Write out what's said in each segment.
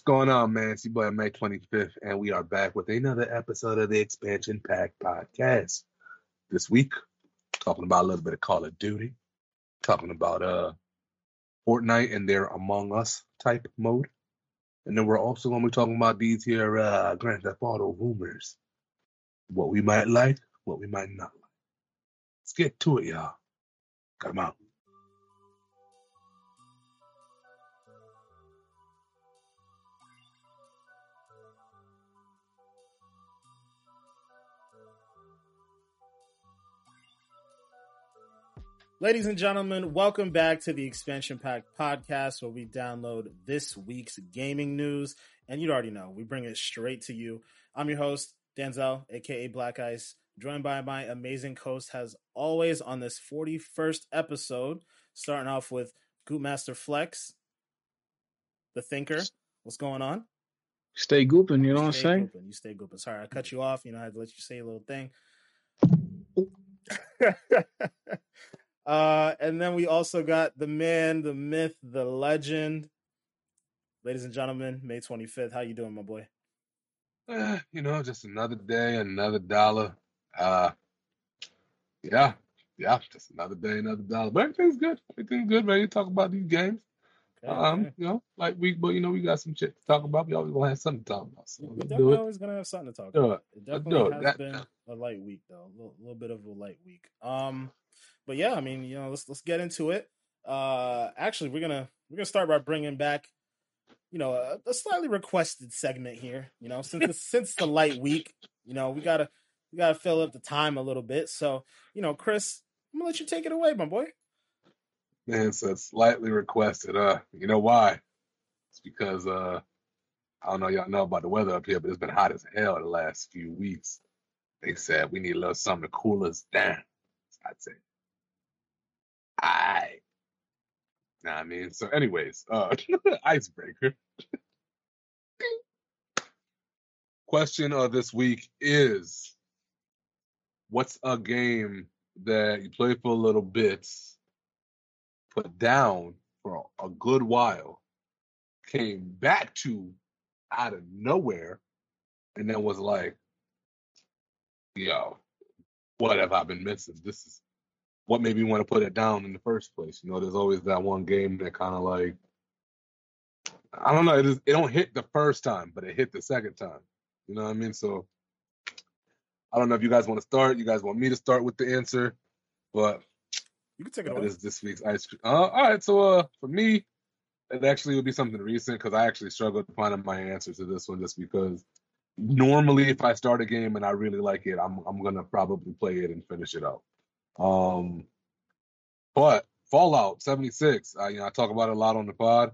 What's going on, man? It's your boy May 25th, and we are back with another episode of the Expansion Pack Podcast. This week, talking about a little bit of Call of Duty, talking about uh Fortnite and their Among Us type mode. And then we're also going to be talking about these here uh, Grand Theft Auto rumors. What we might like, what we might not like. Let's get to it, y'all. Come on. Ladies and gentlemen, welcome back to the Expansion Pack podcast where we download this week's gaming news. And you already know, we bring it straight to you. I'm your host, Danzel, aka Black Ice, joined by my amazing host, as always, on this 41st episode, starting off with Goopmaster Flex, the thinker. What's going on? Stay gooping, you know what I'm saying? Gooping. You stay gooping. Sorry, I cut you off. You know, I had to let you say a little thing. Uh, and then we also got the man, the myth, the legend. Ladies and gentlemen, May 25th. How you doing, my boy? Uh, you know, just another day, another dollar. Uh, yeah, yeah, just another day, another dollar. But everything's good. Everything's good. Ready to talk about these games. Okay, Um, okay. you know, like we, but you know, we got some shit to talk about. We always gonna have something to talk about. So We're let's definitely do it. always gonna have something to talk about. it. It definitely it. has That- been a light week though, a little, little bit of a light week. Um, but yeah, I mean, you know, let's let's get into it. Uh, actually, we're gonna we're gonna start by bringing back, you know, a, a slightly requested segment here. You know, since it's, since the light week, you know, we gotta we gotta fill up the time a little bit. So, you know, Chris, I'm gonna let you take it away, my boy. Man, so it's slightly requested. Uh, you know why? It's because uh, I don't know y'all know about the weather up here, but it's been hot as hell the last few weeks. They said we need a little something to cool us down. So I'd say, I. Nah, I mean, so anyways, uh, icebreaker. Question of this week is, what's a game that you play for a little bit, put down for a good while, came back to out of nowhere, and then was like, yo, what have I been missing? This is what made me want to put it down in the first place. You know, there's always that one game that kind of like, I don't know, it, is, it don't hit the first time, but it hit the second time. You know what I mean? So I don't know if you guys want to start. You guys want me to start with the answer, but You can take it that is this week's ice cream. Uh, all right, so uh, for me, it actually would be something recent because I actually struggled finding my answer to this one just because normally if I start a game and I really like it, I'm I'm gonna probably play it and finish it out. Um, but Fallout 76, I you know I talk about it a lot on the pod.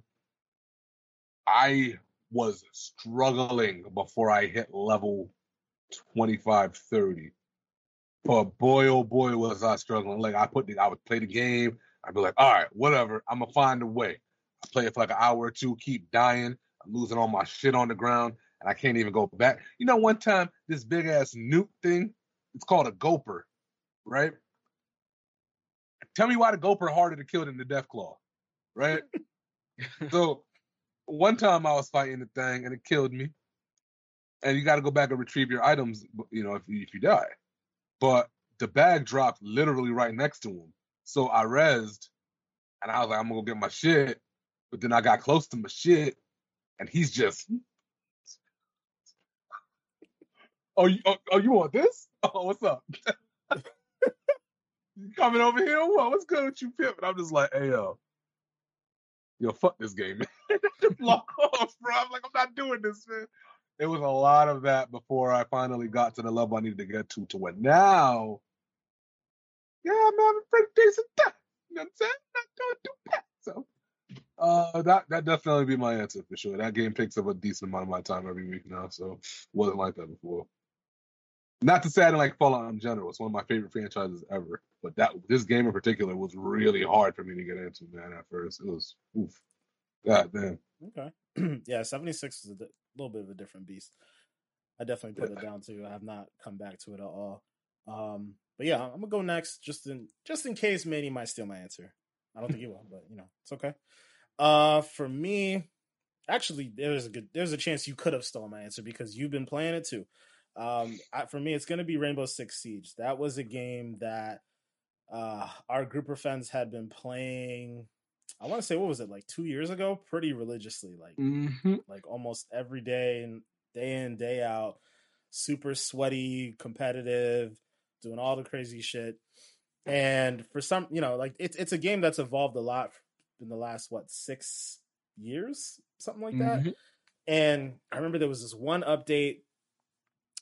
I was struggling before I hit level 25, 30. But boy, oh boy, was I struggling. Like I put the, I would play the game. I'd be like, all right, whatever. I'm gonna find a way. I play it for like an hour or two, keep dying. I'm losing all my shit on the ground, and I can't even go back. You know, one time this big ass nuke thing, it's called a Gulper, right? Tell me why the Gulper harder to kill than the Death Claw, right? so one time I was fighting the thing and it killed me. And you got to go back and retrieve your items, you know, if you, if you die. But the bag dropped literally right next to him. So I rezzed and I was like, I'm going to go get my shit. But then I got close to my shit and he's just, oh, you, oh, oh, you want this? Oh, what's up? You coming over here? What? What's good with you, Pip? And I'm just like, hey, yo, yo, fuck this game, man. block off, bro. I'm like, I'm not doing this, man. It was a lot of that before I finally got to the level I needed to get to, to where now, yeah, I'm having a pretty decent time. You know what I'm saying? I'm Not doing too bad. So, uh, that that definitely be my answer for sure. That game takes up a decent amount of my time every week now, so wasn't like that before. Not to say I didn't like Fallout in general. It's one of my favorite franchises ever. But that this game in particular was really hard for me to get into, man. At first, it was oof. God damn. Okay. yeah, 76 is a di- little bit of a different beast. I definitely put it down too. I have not come back to it at all. Um, but yeah, I'm gonna go next just in just in case Manny might steal my answer. I don't think he will, but you know, it's okay. Uh for me, actually, there's a good there's a chance you could have stolen my answer because you've been playing it too. Um, I, for me, it's going to be Rainbow Six Siege. That was a game that uh, our group of friends had been playing. I want to say what was it like two years ago? Pretty religiously, like Mm-hmm. like almost every day and day in day out. Super sweaty, competitive, doing all the crazy shit. And for some, you know, like it's it's a game that's evolved a lot in the last what six years, something like that. Mhm. And I remember there was this one update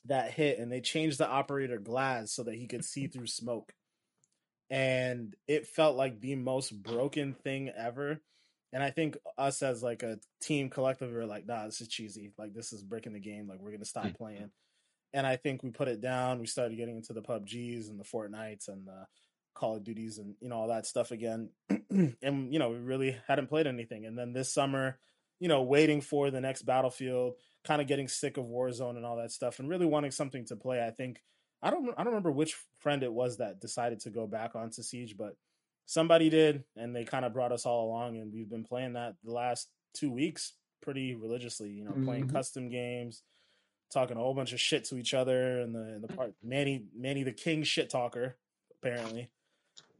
that hit, and they changed the operator Glaz so that he could see through smoke. And it felt like the most broken thing ever. And I think us as like a team collective, we were like, nah, this is cheesy. Like this is breaking the game. Like we're gonna stop mm. playing. And I think we put it down. We started getting into the PUBGs and the Fortnites and the Call of Duties and you know all that stuff again. and you know we really hadn't played anything. And then this summer, you know, waiting for the next Battlefield, kind of getting sick of Warzone and all that stuff, and really wanting something to play. I think I don't I don't remember which friend it was that decided to go back onto Siege, but somebody did, and they kind of brought us all along, and we've been playing that the last two weeks pretty religiously. You know, playing Mhm. custom games, talking a whole bunch of shit to each other, and the in the part Manny Manny the King shit talker apparently.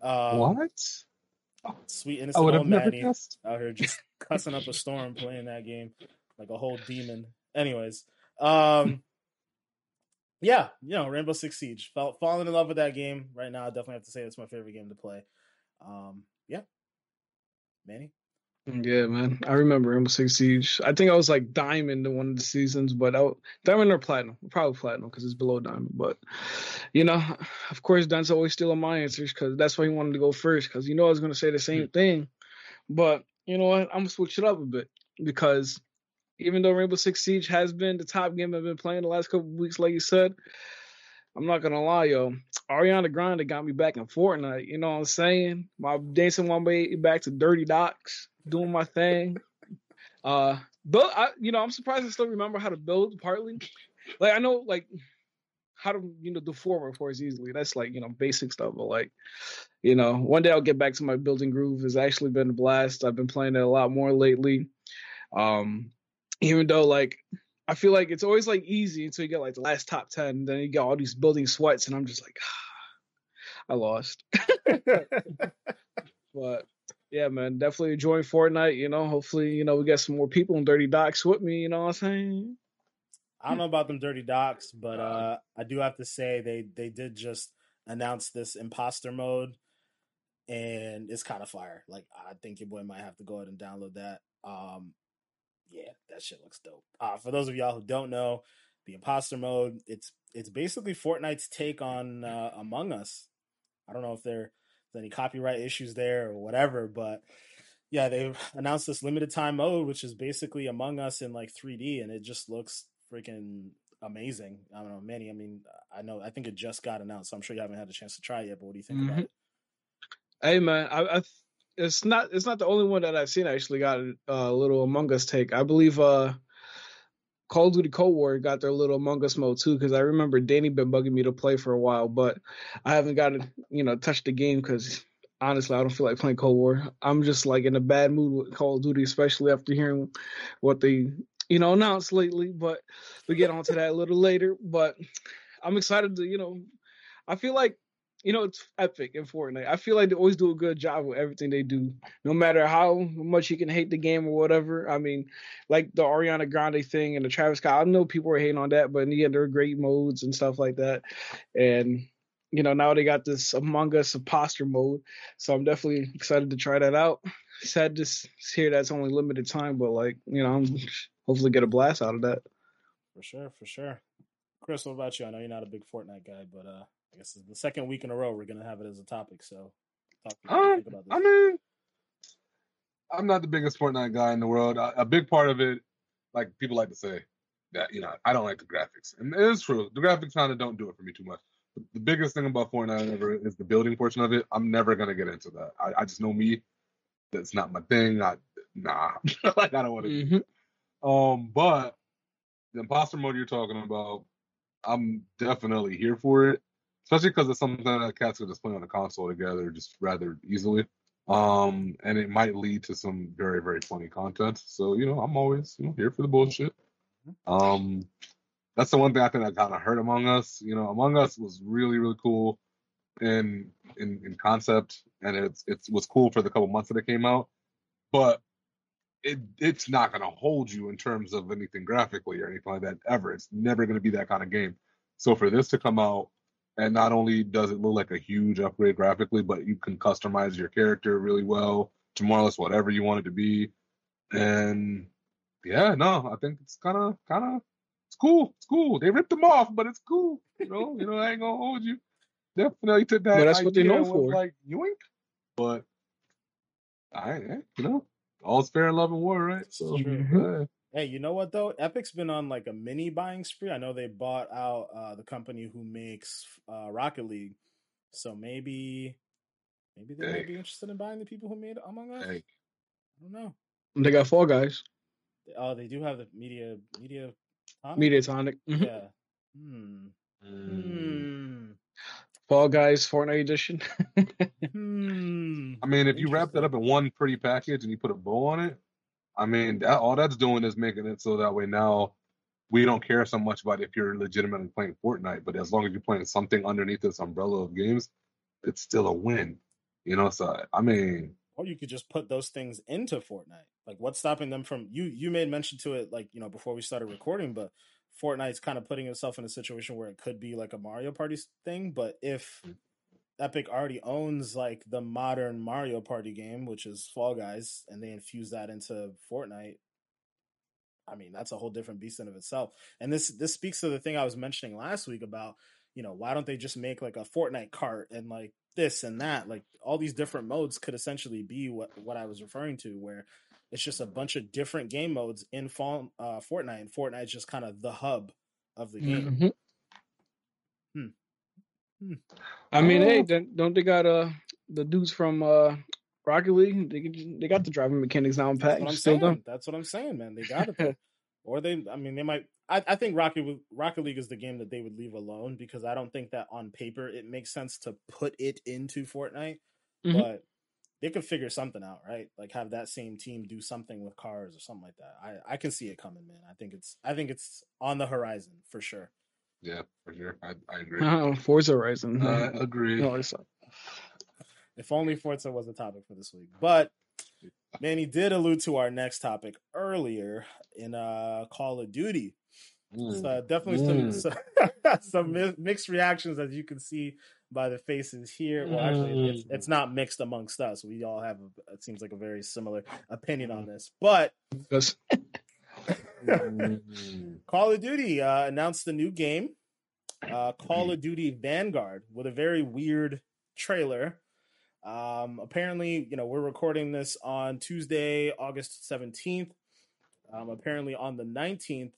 Um, what? Sweet I innocent old Manny out here just cussing up a storm playing that game like a whole demon. Anyways, um, yeah, you know, Rainbow Six Siege. Fell falling in love with that game right now. I definitely have to say it's my favorite game to play. Um, yeah, Manny. Yeah, man. I remember Rainbow Six Siege. I think I was like diamond in one of the seasons, but I, diamond or platinum, probably platinum because it's below diamond. But you know, of course, Dan's always stealing my answers because that's why he wanted to go first because you know I was gonna say the same thing. But you know what? I'm gonna switch it up a bit because even though Rainbow Six Siege has been the top game I've been playing the last couple weeks, like you said, I'm not gonna lie, yo. Ariana Grande got me back in Fortnite. You know what I'm saying? My dancing my way back to Dirty Docks, doing my thing. Uh, but I, you know, I'm surprised I still remember how to build. Partly, like I know, like how to, you know, do forward force easily. That's like you know basic stuff. But like, you know, one day I'll get back to my building groove. It's actually been a blast. I've been playing it a lot more lately. Um, even though like I feel like it's always like easy until you get like the last top ten, then you get all these building sweats, and I'm just like, I lost. but yeah, man, definitely enjoying Fortnite. You know, hopefully, you know, we get some more people in Dirty Docks with me. You know what I'm saying? I don't know about them dirty docks, but uh, I do have to say they they did just announce this imposter mode, and it's kind of fire. Like I think your boy might have to go ahead and download that. Um, yeah, that shit looks dope. Uh, for those of y'all who don't know, the imposter mode it's it's basically Fortnite's take on uh, Among Us. I don't know if there's any copyright issues there or whatever, but yeah, they've announced this limited time mode, which is basically Among Us in like 3D, and it just looks freaking amazing. I don't know, Manny. I mean, I know, I think it just got announced, so I'm sure you haven't had a chance to try it yet. But what do you think about Mhm. it? Hey, man, I, I it's not it's not the only one that I've seen I actually got a little Among Us take. I believe uh Call of Duty Cold War got their little Among Us mode too because I remember Danny been bugging me to play for a while, but I haven't gotten you know touched the game because honestly I don't feel like playing Cold War. I'm just like in a bad mood with Call of Duty, especially after hearing what they you know announced lately. But we get onto that a little later. But I'm excited to you know I feel like you know, it's epic in Fortnite. I feel like they always do a good job with everything they do, no matter how much you can hate the game or whatever. I mean, like the Ariana Grande thing and the Travis Scott. I know people are hating on that, but yeah, the they're great modes and stuff like that. And you know, now they got this Among Us imposter mode, so I'm definitely excited to try that out. Sad to hear that's only limited time, but like, you know, I'm hopefully get a blast out of that. For sure, for sure. Chris, what about you? I know you're not a big Fortnite guy, but uh, I guess it's the second week in a row we're gonna have it as a topic. So, talk to me. What do you Um, about this? I mean, I'm not the biggest Fortnite guy in the world. A, a big part of it, like people like to say, that you know, I don't like the graphics, and it is true. The graphics kind of don't do it for me too much. The, the biggest thing about Fortnite ever is the building portion of it. I'm never gonna get into that. I, I just know me. That's not my thing. I nah, like I don't want to. hmm Um, but the imposter mode you're talking about, I'm definitely here for it, especially because it's something that cats could just play on a console together just rather easily. Um, and it might lead to some very, very funny content. So, you know, I'm always, you know, here for the bullshit. Um, that's the one thing I think that kind of hurt Among Us. You know, Among Us was really, really cool in in in concept, and it's it's was cool for the couple months that it came out, but it it's not going to hold you in terms of anything graphically or anything like that ever. It's never going to be that kind of game. So for this to come out, and not only does it look like a huge upgrade graphically, but you can customize your character really well to more or less whatever you want it to be, and yeah, no, I think it's kind of kind of it's cool. It's cool. They ripped them off, but it's cool. You know, you know, I ain't gonna hold you. Definitely took that. But that's what they know for. Like yoink, but I, eh, you know, all's fair in love and war, right? So True. yeah. Hey, you know what though? Epic's been on like a mini buying spree. I know they bought out uh, the company who makes uh, Rocket League, so maybe maybe they might be interested in buying the people who made Among Us. Hey, I don't know. They got Fall Guys, Oh, they do have the media media. Tonic? Mediatonic. Mhm. Yeah. Hmm. mm, Hmm. Fall Guys Fortnite edition. Hmm. I mean, if you wrap that up in one pretty package and you put a bow on it, I mean, that, all that's doing is making it so that way now we don't care so much about if you're legitimately playing Fortnite, but as long as you're playing something underneath this umbrella of games, it's still a win. You know, so I mean, or you could just put those things into Fortnite. Like, what's stopping them from you? You made mention to it, like you know, before we started recording, but Fortnite's kind of putting itself in a situation where it could be like a Mario Party thing. But if hmm. Epic already owns like the modern Mario Party game, which is Fall Guys, and they infuse that into Fortnite, I mean, that's a whole different beast in of itself. And this this speaks to the thing I was mentioning last week about, you know, why don't they just make like a Fortnite cart and like this and that? Like all these different modes could essentially be what what I was referring to, where it's just a bunch of different game modes in fall, uh, Fortnite, and Fortnite's just kind of the hub of the game. Mhm. Hmm. I mean, hey, Oh. then, don't they got uh the dudes from uh Rocket League? They can- they got the driving mechanics now in That's what I'm Still saying. done. That's what I'm saying, man. They got it. or they, I mean, they might. I, I think Rocket Rocket League is the game that they would leave alone because I don't think that on paper it makes sense to put it into Fortnite. Mhm. But they could figure something out, right? Like have that same team do something with cars or something like that. I I can see it coming, man. I think it's I think it's on the horizon for sure. Yeah, for sure. I, I agree. Uh, Forza Horizon. I agree. No, it's not. If only Forza was the topic for this week. But Manny did allude to our next topic earlier in uh Call of Duty. Mm. So definitely Mm. some some, some mi- mixed reactions as you can see by the faces here. Well, actually, it's, Mm. it's not mixed amongst us. We all have a, it seems like a very similar opinion on this. But Because. Call of Duty uh, announced a new game, uh, Call of Duty Vanguard, with a very weird trailer. Um, apparently, you know, we're recording this on Tuesday, August 17th. Um, apparently, on the 19th,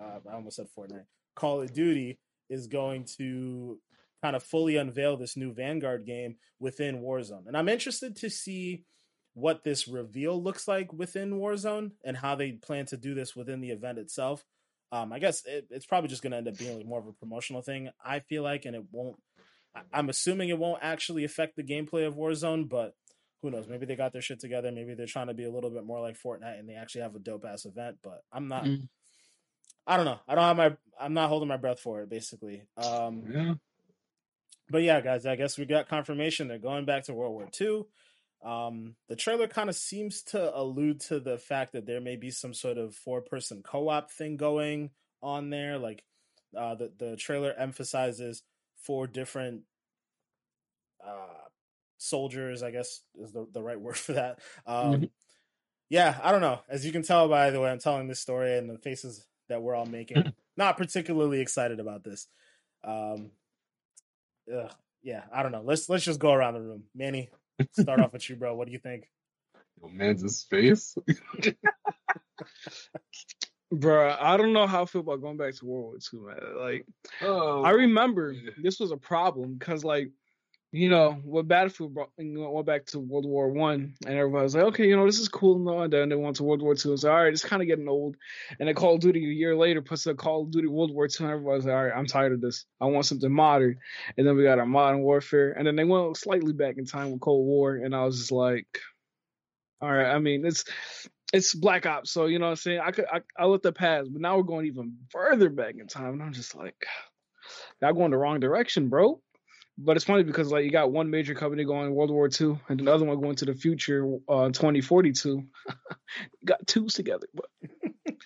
uh, I almost said Fortnite, Call of Duty is going to kind of fully unveil this new Vanguard game within Warzone. And I'm interested to see what this reveal looks like within Warzone and how they plan to do this within the event itself. Um, I guess it, it's probably just going to end up being like more of a promotional thing. I feel like, and it won't. I- I'm assuming it won't actually affect the gameplay of Warzone, but who knows? Maybe they got their shit together. Maybe they're trying to be a little bit more like Fortnite and they actually have a dope ass event. But I'm not. Mm. I don't know. I don't have my. I'm not holding my breath for it. Basically. Um, Yeah. but yeah, guys, I guess we got confirmation they're going back to World War II. Um, the trailer kind of seems to allude to the fact that there may be some sort of four person co op thing going on there. Like uh, the, the trailer emphasizes four different uh, soldiers, I guess is the, the right word for that. Um, Mhm. Yeah, I don't know. As you can tell by the way I'm telling this story and the faces that we're all making, not particularly excited about this. Um, ugh, yeah, I don't know. Let's let's just go around the room. Manny, start off with you, bro. What do you think? Yo, man's his face. Bruh, I don't know how I feel about going back to World War II, man. Like, Oh, I remember this was a problem because, like, you know, when Battlefield brought, you know, went back to World War One, and everybody was like, okay, you know, this is cool, no, and then they went to World War Two. It's like, all right, it's kind of getting old. And then Call of Duty a year later puts a Call of Duty World War Two, and everybody's like, all right, I'm tired of this. I want something modern. And then we got our Modern Warfare, and then they went slightly back in time with Cold War, and I was just like, all right, I mean, it's it's Black Ops, so you know what I'm saying. I could I, I let the pass, but now we're going even further back in time, and I'm just like, y'all going the wrong direction, bro. But it's funny because like you got one major company going World War II and another one going to the future, uh, 2042. got twos together, but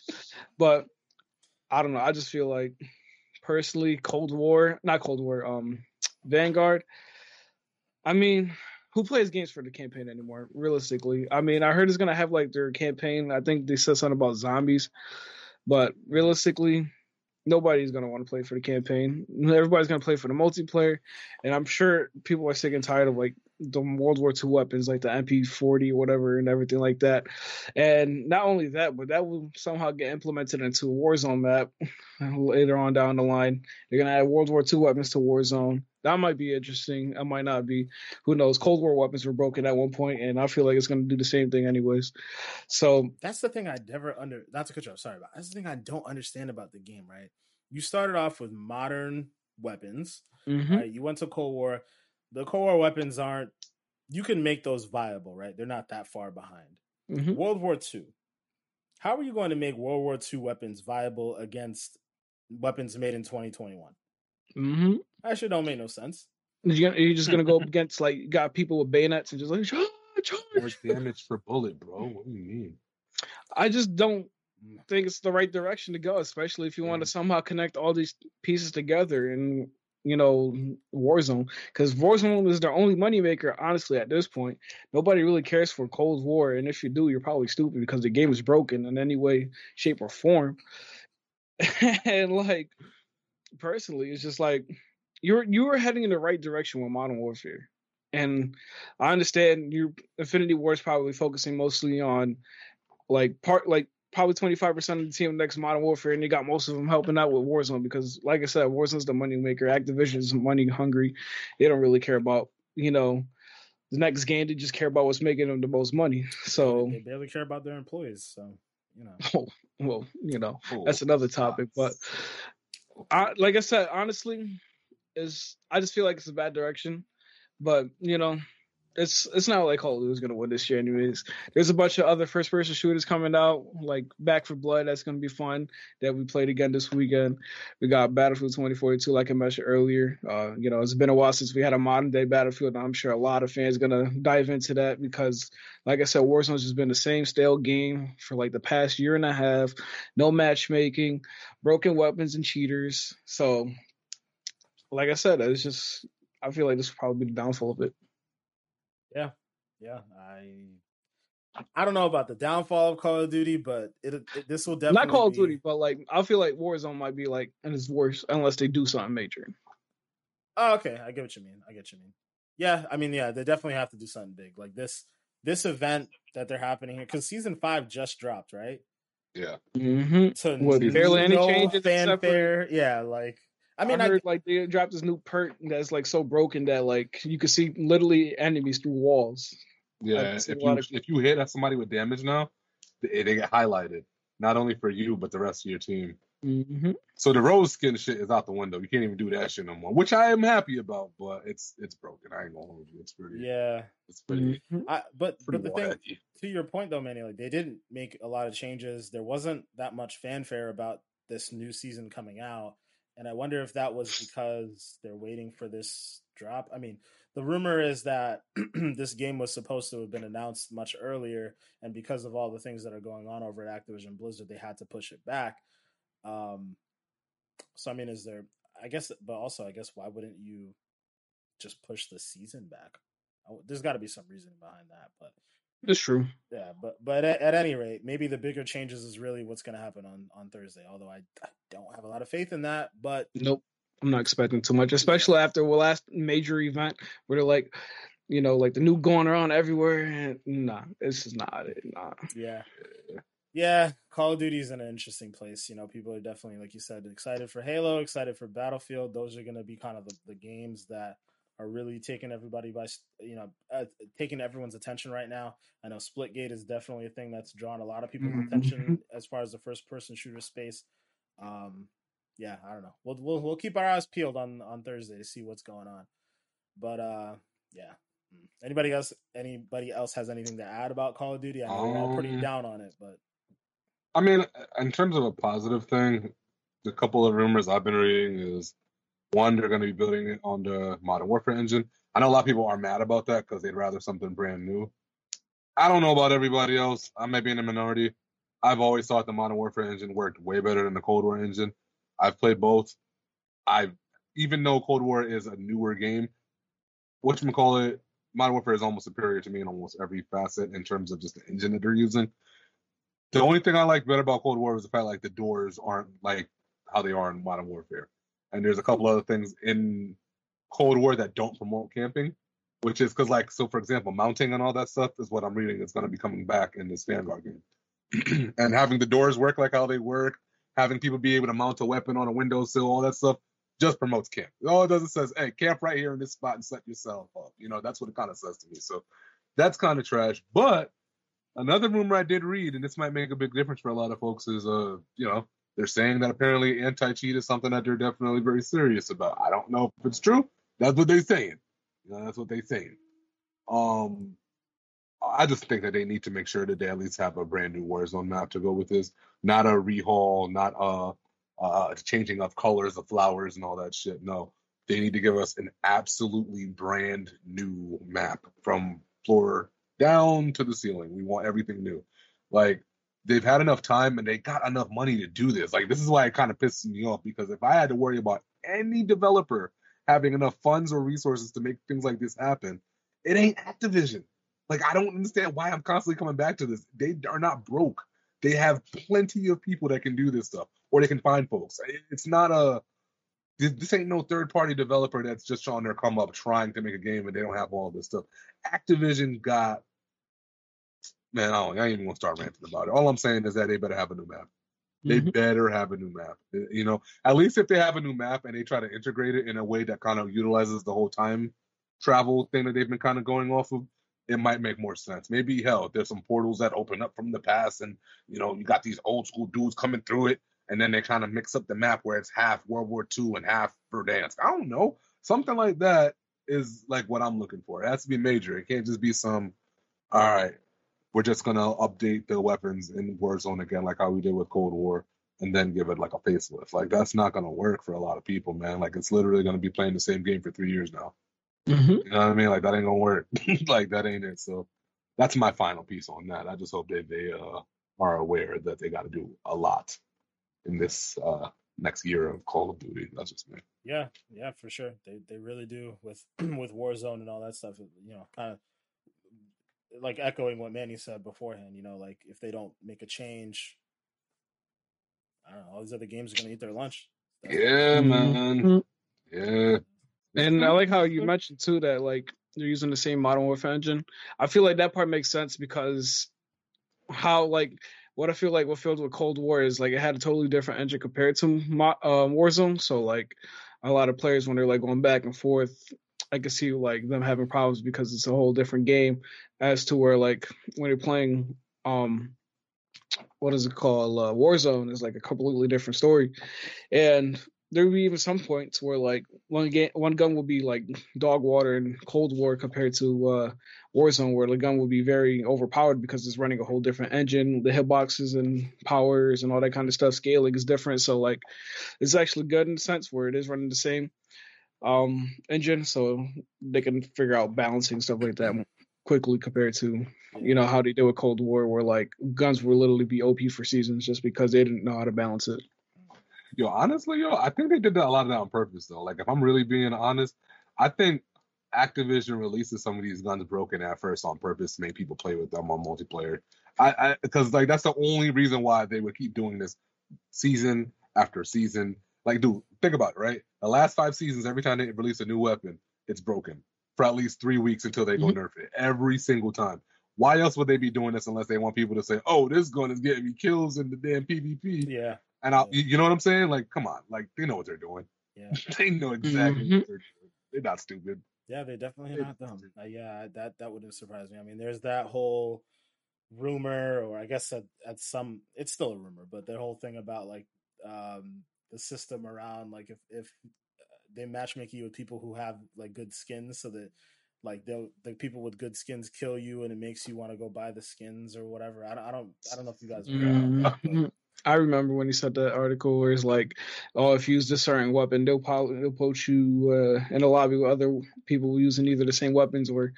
but I don't know. I just feel like personally, Cold War, not Cold War, um, Vanguard. I mean, who plays games for the campaign anymore? Realistically, I mean, I heard it's gonna have like their campaign. I think they said something about zombies, but realistically, nobody's going to want to play for the campaign. Everybody's going to play for the multiplayer, and I'm sure people are sick and tired of like the World War II weapons, like the MP40 or whatever, and everything like that. And not only that, but that will somehow get implemented into a Warzone map later on down the line. They're going to add World War II weapons to Warzone. That might be interesting. That might not be. Who knows? Cold War weapons were broken at one point, and I feel like it's going to do the same thing anyways. So that's the thing I never under. Not to cut you off. Sorry, but that's the thing I don't understand about the game. Right? You started off with modern weapons. Mm-hmm. Right? You went to Cold War. The core weapons aren't. You can make those viable, right? They're not that far behind. Mm-hmm. World War II. How are you going to make World War II weapons viable against weapons made in 2021? Mm-hmm. That shit don't make no sense. You're, you're just gonna go against like got people with bayonets and just like charge, charge. More damage per bullet, bro. What do you mean? I just don't think it's the right direction to go, especially if you want to somehow connect all these pieces together and you know Warzone because Warzone is their only moneymaker. Honestly, at this point, nobody really cares for Cold War, and if you do, you're probably stupid because the game is broken in any way, shape, or form. and like personally, it's just like you're you are heading in the right direction with Modern Warfare, and I understand your Infinity Ward is probably focusing mostly on like part like probably 25% of the team next Modern Warfare, and you got most of them helping out with Warzone because, like I said, Warzone's the money maker. Activision is money hungry. They don't really care about, you know, the next game. They just care about what's making them the most money. So they barely care about their employees. So, you know. Oh, well, you know, oh, that's another topic. But I, like I said, honestly, is I just feel like it's a bad direction. But, you know, it's it's not like Call of Duty is gonna win this year, anyways. There's a bunch of other first person shooters coming out, like Back 4 Blood. That's gonna be fun. That we played again this weekend. We got Battlefield 2042, like I mentioned earlier. Uh, you know, it's been a while since we had a modern day Battlefield. And I'm sure a lot of fans are gonna dive into that because, like I said, Warzone's just been the same stale game for like the past year and a half. No matchmaking, broken weapons and cheaters. So, like I said, it's just I feel like this will probably be the downfall of it. Yeah, yeah. I I don't know about the downfall of Call of Duty, but it, it this will definitely not Call be... of Duty, but like I feel like Warzone might be like and it's worse unless they do something major. Oh, okay. I get what you mean. I get what you mean. Yeah, I mean, yeah, they definitely have to do something big like this. This event that they're happening here because season five just dropped, right? Yeah. Mm-hmm. So With barely any changes, fanfare. Yeah, like I mean, I heard I, like they dropped this new perk that's like so broken that like you can see literally enemies through walls. Yeah, if you of... if you hit at somebody with damage now, they, they, get highlighted. Not only for you, but the rest of your team. Mm-hmm. So the Roze skin shit is out the window. You can't even do that shit no more, which I am happy about. But it's it's broken. I ain't gonna hold you. It's pretty. Yeah, it's pretty. Mm-hmm. I, but pretty but the thing to your point though, Manny, like they didn't make a lot of changes. There wasn't that much fanfare about this new season coming out. And I wonder if that was because they're waiting for this drop. I mean, the rumor is that this game was supposed to have been announced much earlier, and because of all the things that are going on over at Activision Blizzard, they had to push it back. Um, so I mean, is there? I guess, but also, I guess, why wouldn't you just push the season back? Oh, there's got to be some reason behind that, but it's true. Yeah, but but at, at, any rate, maybe the bigger changes is really what's going to happen on on Thursday. Although I, I don't have a lot of faith in that. But nope, I'm not expecting too much, especially after the last major event where they're like, you know, like the new going around everywhere. And nah, this is not it. Nah. Yeah. Yeah, Call of Duty is in an interesting place. You know, people are definitely, like you said, excited for Halo, excited for Battlefield. Those are going to be kind of the, the games that are really taking everybody by you know uh, taking everyone's attention right now. I know Splitgate is definitely a thing that's drawn a lot of people's mm-hmm. attention as far as the first person shooter space. Um, yeah, I don't know. We'll we'll we'll keep our eyes peeled on on Thursday to see what's going on. But uh, yeah. Mm. Anybody else? Anybody else has anything to add about Call of Duty? I know um, we're all pretty um, down on it, but I mean, in terms of a positive thing, the couple of rumors I've been reading is one, they're going to be building it on the Modern Warfare engine. I know a lot of people are mad about that because they'd rather something brand new. I don't know about everybody else. I may be in the minority. I've always thought the Modern Warfare engine worked way better than the Cold War engine. I've played both. I've even though Cold War is a newer game, which call it, Modern Warfare is almost superior to me in almost every facet in terms of just the engine that they're using. The only thing I like better about Cold War is the fact like the doors aren't like how they are in Modern Warfare. And there's a couple other things in Cold War that don't promote camping, which is because like so for example, mounting and all that stuff is what I'm reading is going to be coming back in this Vanguard game. and having the doors work like how they work, having people be able to mount a weapon on a windowsill, all that stuff just promotes camp. All it does is says, hey, camp right here in this spot and set yourself up. You know, that's what it kind of says to me. So that's kind of trash. But another rumor I did read, and this might make a big difference for a lot of folks, is uh, you know, they're saying that apparently anti-cheat is something that they're definitely very serious about. I don't know if it's true. That's what they're saying. You know, that's what they're saying. Um, I just think that they need to make sure that they at least have a brand new Warzone map to go with this, not a rehaul, not a changing of colors of flowers and all that shit. No, they need to give us an absolutely brand new map from floor down to the ceiling. We want everything new. Like they've had enough time and they got enough money to do this. Like this is why it kind of pisses me off because if I had to worry about any developer having enough funds or resources to make things like this happen, it ain't Activision. Like I don't understand why I'm constantly coming back to this. They are not broke. They have plenty of people that can do this stuff or they can find folks. It's not a this ain't no third party developer that's just on their come up trying to make a game and they don't have all this stuff. Activision got man, I, don't, I ain't even gonna start ranting about it. All I'm saying is that they better have a new map. They mm-hmm. better have a new map. You know, at least if they have a new map and they try to integrate it in a way that kind of utilizes the whole time travel thing that they've been kind of going off of, it might make more sense. Maybe hell, there's some portals that open up from the past, and you know, you got these old school dudes coming through it, and then they kind of mix up the map where it's half World War II and half Verdansk. I don't know. Something like that is like what I'm looking for. It has to be major. It can't just be some, all right, we're just gonna update the weapons in Warzone again, like how we did with Cold War, and then give it like a facelift. Like that's not gonna work for a lot of people, man. Like it's literally gonna be playing the same game for three years now. Mm-hmm. You know what I mean? Like that ain't gonna work. like that ain't it. So that's my final piece on that. I just hope that they uh, are aware that they got to do a lot in this uh, next year of Call of Duty. That's just me. Yeah, yeah, for sure. They they really do with with Warzone and all that stuff. You know, kind of like echoing what Manny said beforehand. You know, like if they don't make a change, I don't know. All these other games are going to eat their lunch. yeah, man. Mm-hmm. Yeah. And I like how you mentioned too that like they're using the same Modern Warfare engine. I feel like that part makes sense because how like what I feel like what filled with Cold War is like it had a totally different engine compared to uh, Warzone. So like a lot of players when they're like going back and forth, I can see like them having problems because it's a whole different game as to where like when you're playing um what is it called? Uh, Warzone is like a completely different story, and there will be even some points where like one game one gun will be like dog water in Cold War compared to uh, Warzone, where the gun will be very overpowered because it's running a whole different engine, the hitboxes and powers and all that kind of stuff. Scaling is different, so like it's actually good in the sense where it is running the same um engine, so they can figure out balancing stuff like that quickly compared to you know how they did with Cold War, where like guns will literally be OP for seasons just because they didn't know how to balance it. Yo, honestly, yo, I think they did that a lot of that on purpose though. Like if I'm really being honest, I think Activision releases some of these guns broken at first on purpose to make people play with them on multiplayer. I because like that's the only reason why they would keep doing this season after season. Like, dude, think about it, right? The last five seasons, every time they release a new weapon, it's broken for at least three weeks until they go mm-hmm. nerf it. Every single time. Why else would they be doing this unless they want people to say, "Oh, this gun is getting me kills in the damn PvP"? Yeah. And I, you know what I'm saying? Like, come on, like they know what they're doing. Yeah. they know exactly mm-hmm. what they're doing. They're not stupid. Yeah, they definitely not dumb. Uh, yeah, that that wouldn't surprised me. I mean, there's that whole rumor, or I guess at, at some, it's still a rumor, but the whole thing about like um the system around like if if uh, they matchmake you with people who have like good skins, so that like the the people with good skins kill you, and it makes you want to go buy the skins or whatever. I don't, I don't, I don't know if you guys. Mm-hmm. I remember when he said that article where it's like, oh, if you use this certain weapon, they'll probably they'll poach you uh, in a lobby with other people using either the same weapons or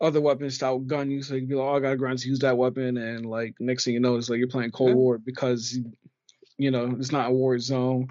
other weapons to outgun you. So you can be like, oh, I got to use that weapon, and like next thing you know, it's like you're playing Cold War because you know it's not a war zone,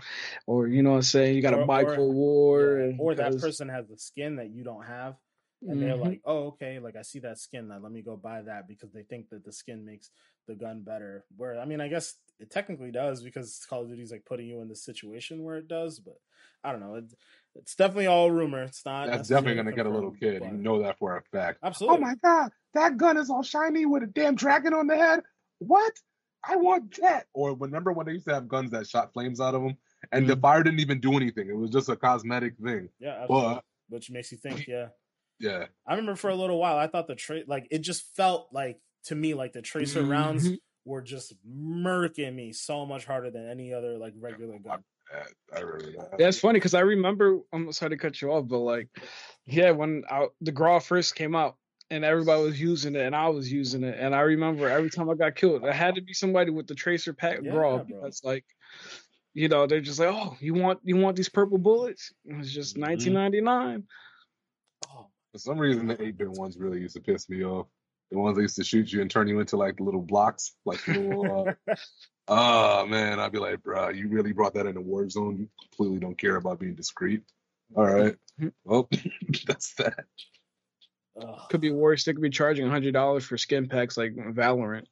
or you know what I'm saying, you got to buy Cold War, yeah, or that person has a skin that you don't have and mm-hmm. they're like, "Oh, okay, like I see that skin. Now let me go buy that because they think that the skin makes the gun better." Where I mean, I guess it technically does because Call of Duty's like putting you in the situation where it does, but I don't know. It, it's definitely all rumor. It's not. That's definitely gonna get a little kid. You know that for a fact. Absolutely. Oh my god, that gun is all shiny with a damn dragon on the head. What? I want that. Or remember when they used to have guns that shot flames out of them, and mm-hmm. the fire didn't even do anything. It was just a cosmetic thing. Yeah, absolutely. but which makes you think, yeah. Yeah. I remember for a little while I thought the tra- like it just felt like to me like the tracer mm-hmm. rounds were just murking me so much harder than any other like regular gun. I remember that. That's funny because I remember. I'm sorry to cut you off, but like, yeah, when I, the Grau first came out and everybody was using it and I was using it, and I remember every time I got killed, it had to be somebody with the tracer pack yeah, Grau because like, you know, they're just like, oh, you want you want these purple bullets? It was just 1999. Mm-hmm. For some reason, the 8 bit ones really used to piss me off. The ones that used to shoot you and turn you into like little blocks, like little. Uh, oh man, I'd be like, bro, you really brought that into Warzone. You completely don't care about being discreet. All right, mm-hmm. well, that's that. Could be worse. They could be charging hundred dollars for skin packs like Valorant.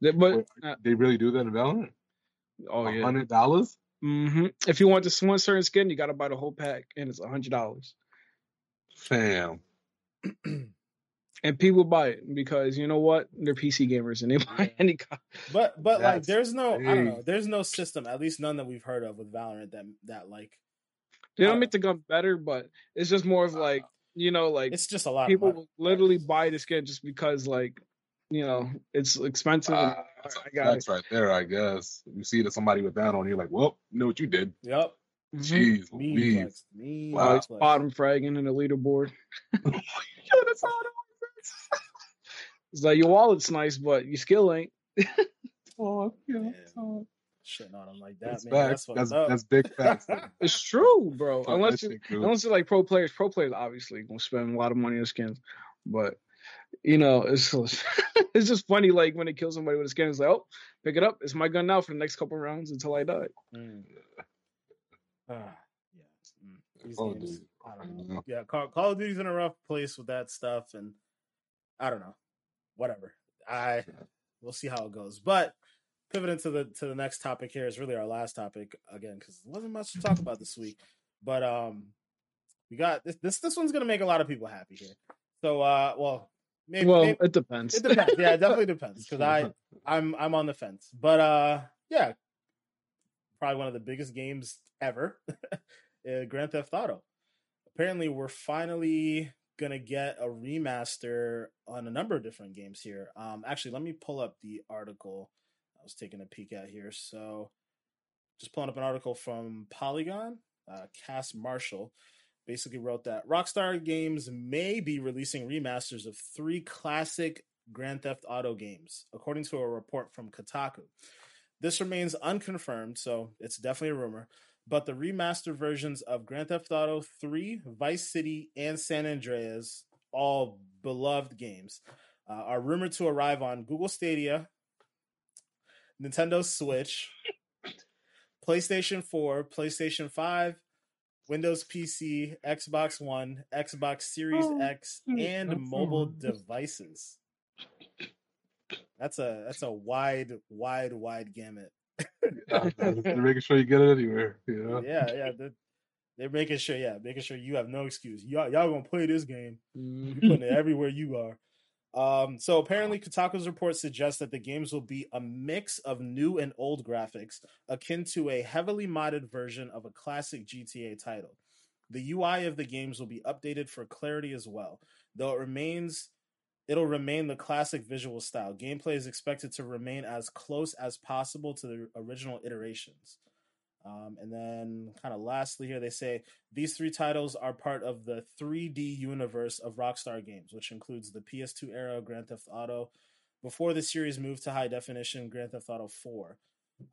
But uh, they really do that in Valorant. Oh yeah, hundred dollars. Mm-hmm. If you want this one certain skin, you got to buy the whole pack, and it's hundred dollars. Fam. and people buy it because you know what? They're PC gamers and they buy any. But but That's like, there's no I don't know. There's no system, at least none that we've heard of with Valorant that that like. They don't make the gun better, but it's just more of like you know like it's just a lot. People will literally buy the skin just because like you know it's expensive. Uh, that's, that's right there, I guess. You see that somebody with that on, you're like, well, you know what you did. Yep. Jeez, mean mean wow. It's bottom fragging in the leaderboard. Yo, that's all It's like your wallet's nice, but your skill ain't. oh, yeah. Shitting on him like that, that's man. Facts. That's, that's, that's big facts. it's true, bro. unless you, unless you're like pro players, pro players obviously gonna spend a lot of money on skins, but you know, it's it's just funny. Like when they kill somebody with a skin, it's like, oh, pick it up. It's my gun now for the next couple rounds until I die. Mm. Uh, yeah. Mm. These games, I don't know. Yeah, Call, Call of Duty's in a rough place with that stuff, and I don't know. Whatever. I we'll see how it goes. But pivoting to the to the next topic here is really our last topic again because there wasn't much to talk about this week. But um, we got this. This this one's gonna make a lot of people happy here. So uh, well, maybe. Well, maybe, it depends. It depends. Yeah, it definitely depends because I I'm I'm on the fence. But uh, yeah, probably one of the biggest games ever, uh, Grand Theft Auto. Apparently, we're finally gonna get a remaster on a number of different games here. Um, actually, let me pull up the article I was taking a peek at here. So, just pulling up an article from Polygon. Uh, Cass Marshall basically wrote that Rockstar Games may be releasing remasters of three classic Grand Theft Auto games, according to a report from Kotaku. This remains unconfirmed, so it's definitely a rumor. But the remastered versions of Grand Theft Auto 3, Vice City, and San Andreas, all beloved games, uh, are rumored to arrive on Google Stadia, Nintendo Switch, PlayStation 4, PlayStation 5, Windows PC, Xbox One, Xbox Series oh, X, and mobile devices. That's a that's a wide, wide, wide gamut. yeah, they're making sure you get it anywhere. You know? Yeah, yeah. They're, they're, making sure, yeah, making sure you have no excuse. Y'all, y'all gonna play this game. Mm-hmm. Putting it everywhere you are. Um, so apparently, Kotaku's report suggests that the games will be a mix of new and old graphics, akin to a heavily modded version of a classic GTA title. The UI of the games will be updated for clarity as well, though it remains it'll remain the classic visual style. Gameplay is expected to remain as close as possible to the original iterations. Um, and then, kind of lastly, here they say these three titles are part of the 3D universe of Rockstar games, which includes the PS2 era Grand Theft Auto, before the series moved to high definition Grand Theft Auto 4.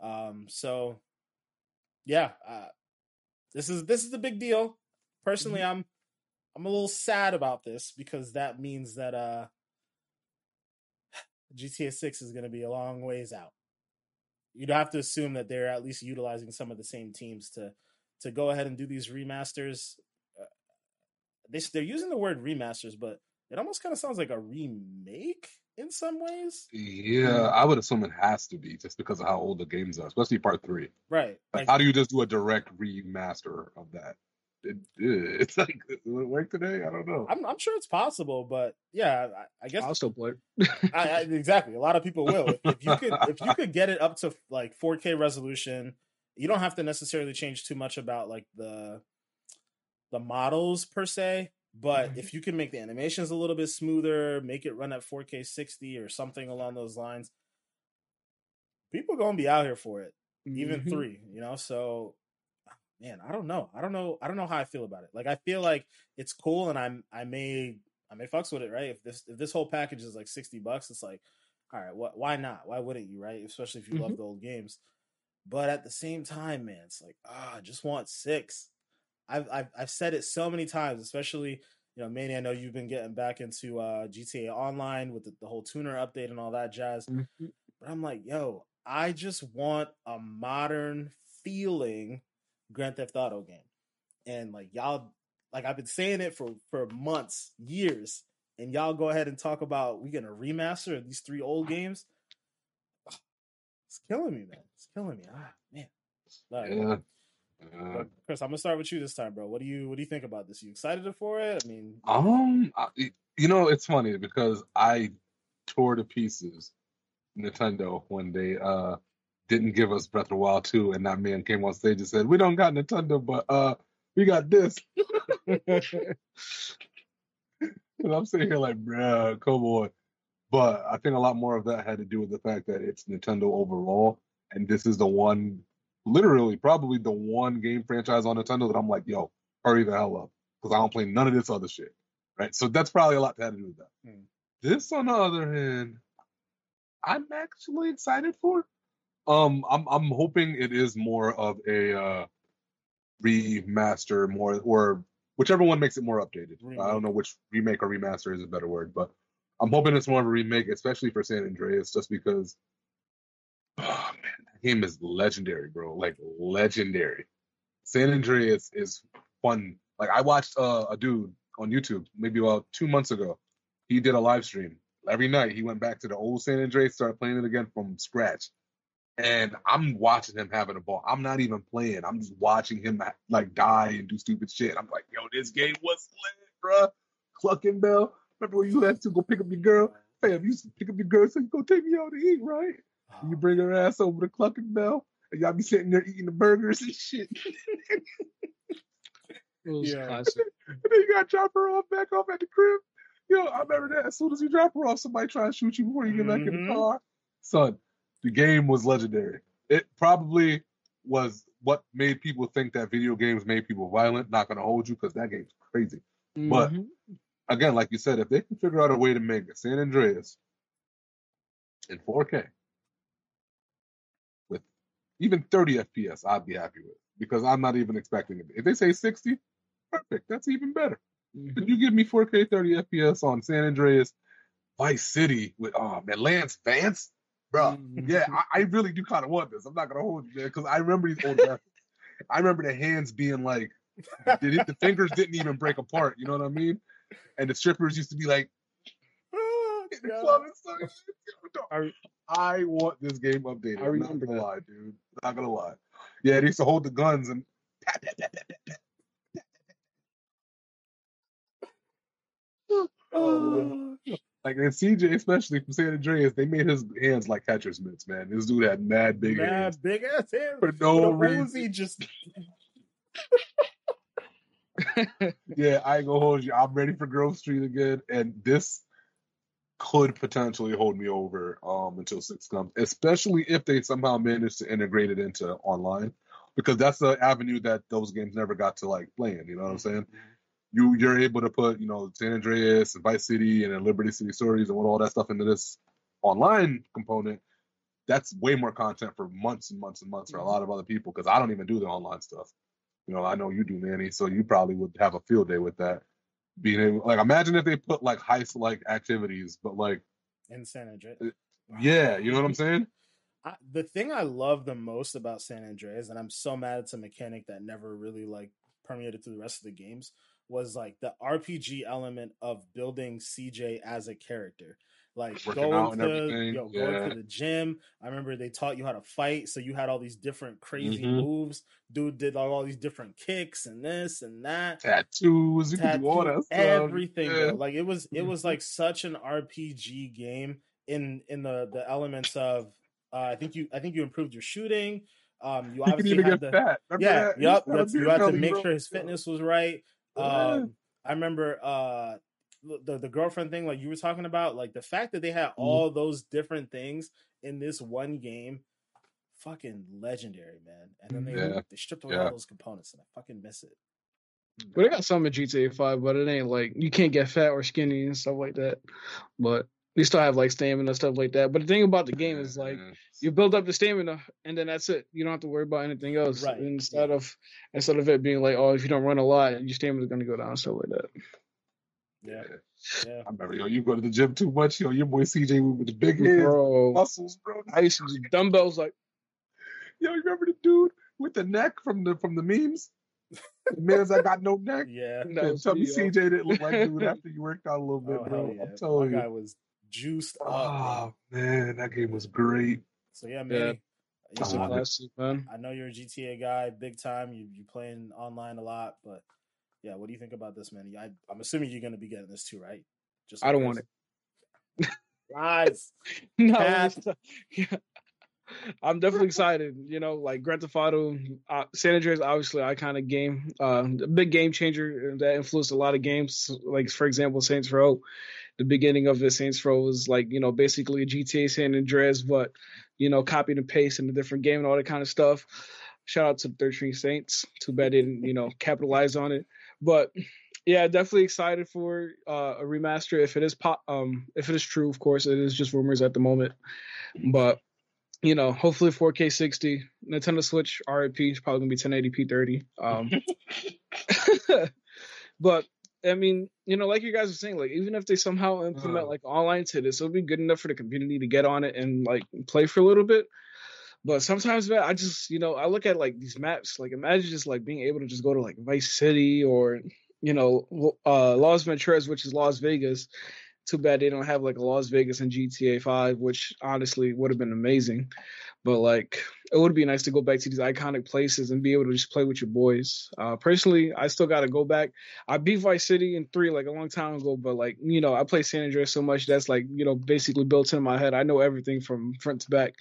Um, so, yeah, uh, this is this is a big deal. Personally, Mm-hmm. I'm I'm a little sad about this because that means that uh, GTA 6 is going to be a long ways out. You'd have to assume that they're at least utilizing some of the same teams to to go ahead and do these remasters. Uh, they they're using the word remasters, but it almost kind of sounds like a remake in some ways. Yeah, I would assume it has to be just because of how old the games are, especially part three. Right. Like, Like, how do you just do a direct remaster of that? It, it's like, will it work today? I don't know. I'm I'm sure it's possible, but yeah, I, I guess I'll still play. I, I, exactly. A lot of people will. If, if you could, if you could get it up to like 4K resolution, you don't have to necessarily change too much about like the the models per se. But Mhm. if you can make the animations a little bit smoother, make it run at 4K 60 or something along those lines, people gonna be out here for it. Even Mhm. three, you know. So, man, I don't know. I don't know. I don't know how I feel about it. Like, I feel like it's cool, and I'm I may I may fucks with it, right? If this if this whole package is like sixty bucks, it's like, all right, what? Why not? Why wouldn't you, right? Especially if you love Mhm. the old games. But at the same time, man, it's like, ah, I just want six. I've I've I've said it so many times, especially you know, Manny. I know you've been getting back into uh, GTA Online with the, the whole tuner update and all that jazz. Mhm. But I'm like, yo, I just want a modern feeling Grand Theft Auto game. And like y'all like I've been saying it for for months, years, and y'all go ahead and talk about we gonna remaster these three old games. It's killing me, man. It's killing me. Ah, man. Right. Yeah. Uh, Chris, I'm gonna start with you this time, bro. What do you what do you think about this? You excited for it? I mean, um, I, you know, it's funny because I tore to pieces Nintendo when they uh didn't give us Breath of the Wild 2 and that man came on stage and said, We don't got Nintendo, but uh we got this. And I'm sitting here like, bruh, come on. But I think a lot more of that had to do with the fact that it's Nintendo overall, and this is the one, literally, probably the one game franchise on Nintendo that I'm like, yo, hurry the hell up, because I don't play none of this other shit, right? So that's probably a lot to have to do with that. Hmm. This, on the other hand, I'm actually excited for. Um, I'm I'm hoping it is more of a uh, remaster, more or whichever one makes it more updated. I don't know which remake or remaster is a better word, but I'm hoping it's more of a remake, especially for San Andreas, just because. Oh man, that game is legendary, bro. Like legendary. San Andreas is fun. Like I watched uh, a dude on YouTube maybe about two months ago. He did a live stream every night. He went back to the old San Andreas, started playing it again from scratch. And I'm watching him having a ball. I'm not even playing. I'm just watching him like die and do stupid shit. I'm like, yo, this game was lit, bruh. Clucking Bell. Remember when you had to go pick up your girl? Fam, you used to pick up your girl, so you go take me out to eat, right? And you oh. bring her ass over to Clucking Bell, and y'all be sitting there eating the burgers and shit. It was Yeah. classic. and then you gotta drop her off back off at the crib. Yo, I remember that. As soon as you drop her off, somebody try to shoot you before you get back in the mm-hmm. car. Son, the game was legendary. It probably was what made people think that video games made people violent. Not gonna hold you because that game's crazy. But- Mhm. Again, like you said, if they can figure out a way to make a San Andreas in 4K with even 30 FPS, I'd be happy with because I'm not even expecting it. If they say 60, perfect. That's even better. Mhm. If you give me 4K 30 FPS on San Andreas, Vice City with oh man, Lance Vance, bro. Mhm. Yeah, I, I really do kind of want this. I'm not gonna hold you there because I remember these old. I remember the hands being like, the, the fingers didn't even break apart. You know what I mean? And the strippers used to be like, in the God. club and stuff. I- I want this game updated. I I'm not remember gonna that. lie, dude. Not gonna lie. Yeah, they used to hold the guns and. Oh, Like in CJ, especially from San Andreas, they made his hands like catcher's mitts, man. This dude had mad big mad hands big ass hands. for no the reason. Uzi just yeah, I ain't gonna hold you. I'm ready for Grove Street again, and this could potentially hold me over um until six comes, especially if they somehow manage to integrate it into online, because that's the avenue that those games never got to like playing. You know what I'm saying? You you're able to put you know San Andreas and Vice City and Liberty City Stories and all that stuff into this online component. That's way more content for months and months and months for a lot of other people because I don't even do the online stuff. You know, I know you do, Manny, so you probably would have a field day with that. Being able, like, imagine if they put like heist like activities, but like in San Andreas. Uh, yeah, you know what I'm saying? I, the thing I love the most about San Andreas, and I'm so mad it's a mechanic that never really like permeated through the rest of the games, was like the RPG element of building CJ as a character like going to yo, yeah. going to the gym. I remember they taught you how to fight, so you had all these different crazy Mhm. moves. Dude did like, all these different kicks and this and that. tattoos, you do all that everything, Yeah. Like it was it was Mhm. like such an RPG game in in the the elements of uh, I think you I think you improved your shooting. Um, you You obviously even had fat. Yeah, that? Yep. used to have a That's, you had to make bro. sure his fitness was right. Um, I remember uh, the the girlfriend thing, like you were talking about, like the fact that they had Mm-hmm. all those different things in this one game, fucking legendary, man. And then they Yeah. they stripped away Yeah. all those components, and I fucking miss it. But they got some in GTA Five, but it ain't like you can't get fat or skinny and stuff like that. But they still have like stamina and stuff like that. But the thing about the game is like Yeah. you build up the stamina and then that's it. You don't have to worry about anything else. Right, Instead yeah. of instead of it being like, oh, if you don't run a lot, your stamina's gonna go down and stuff like that. Yeah, yeah. I remember, yo, you go to the gym too much, yo, your boy CJ with the big hands, Bro, muscles, bro. I used to do dumbbells like Yo, you remember the dude with the neck from the from the memes? The man's I got no neck. Yeah. that Man, was tell me me. CJ didn't look like dude after you worked out a little bit, Oh, bro. yeah. I'm telling My you. guy was juiced up. Oh man, that game was great. So yeah, man. It's Uh, a classic, man. I know you're a GTA guy, big time. You you playing online a lot, but yeah, what do you think about this, man? I, I'm assuming you're gonna be getting this too, right? Just I don't like want it. Lies. No, yeah. I'm definitely excited. You know, like Grand Theft Auto, uh, San Andreas, obviously iconic game, uh, a big game changer that influenced a lot of games. Like for example, Saints Row. The beginning of it, Saints Row was like you know basically a GTA San Andreas, but you know copied and paste in a different game and all that kind of stuff. Shout out to the 13 Saints. Too bad they didn't you know capitalize on it, but yeah, definitely excited for uh, a remaster if it is pop, um, if it is true. Of course, it is just rumors at the moment, but you know, hopefully 4K 60. Nintendo Switch RIP is probably gonna be 1080p 30. Um, but I mean, you know, like you guys were saying, like even if they somehow implement Uh. like online to this, it'll be good enough for the community to get on it and like play for a little bit. But sometimes, man, I just, you know, I look at like these maps. Like, imagine just like being able to just go to like Vice City or, you know, uh, Las Venturas, which is Las Vegas. Too bad they don't have like a Las Vegas and GTA 5, which honestly would have been amazing. But like, it would be nice to go back to these iconic places and be able to just play with your boys. Uh, personally, I still got to go back. I beat Vice City in three like a long time ago, but like, you know, I play San Andreas so much that's like, you know, basically built in my head. I know everything from front to back.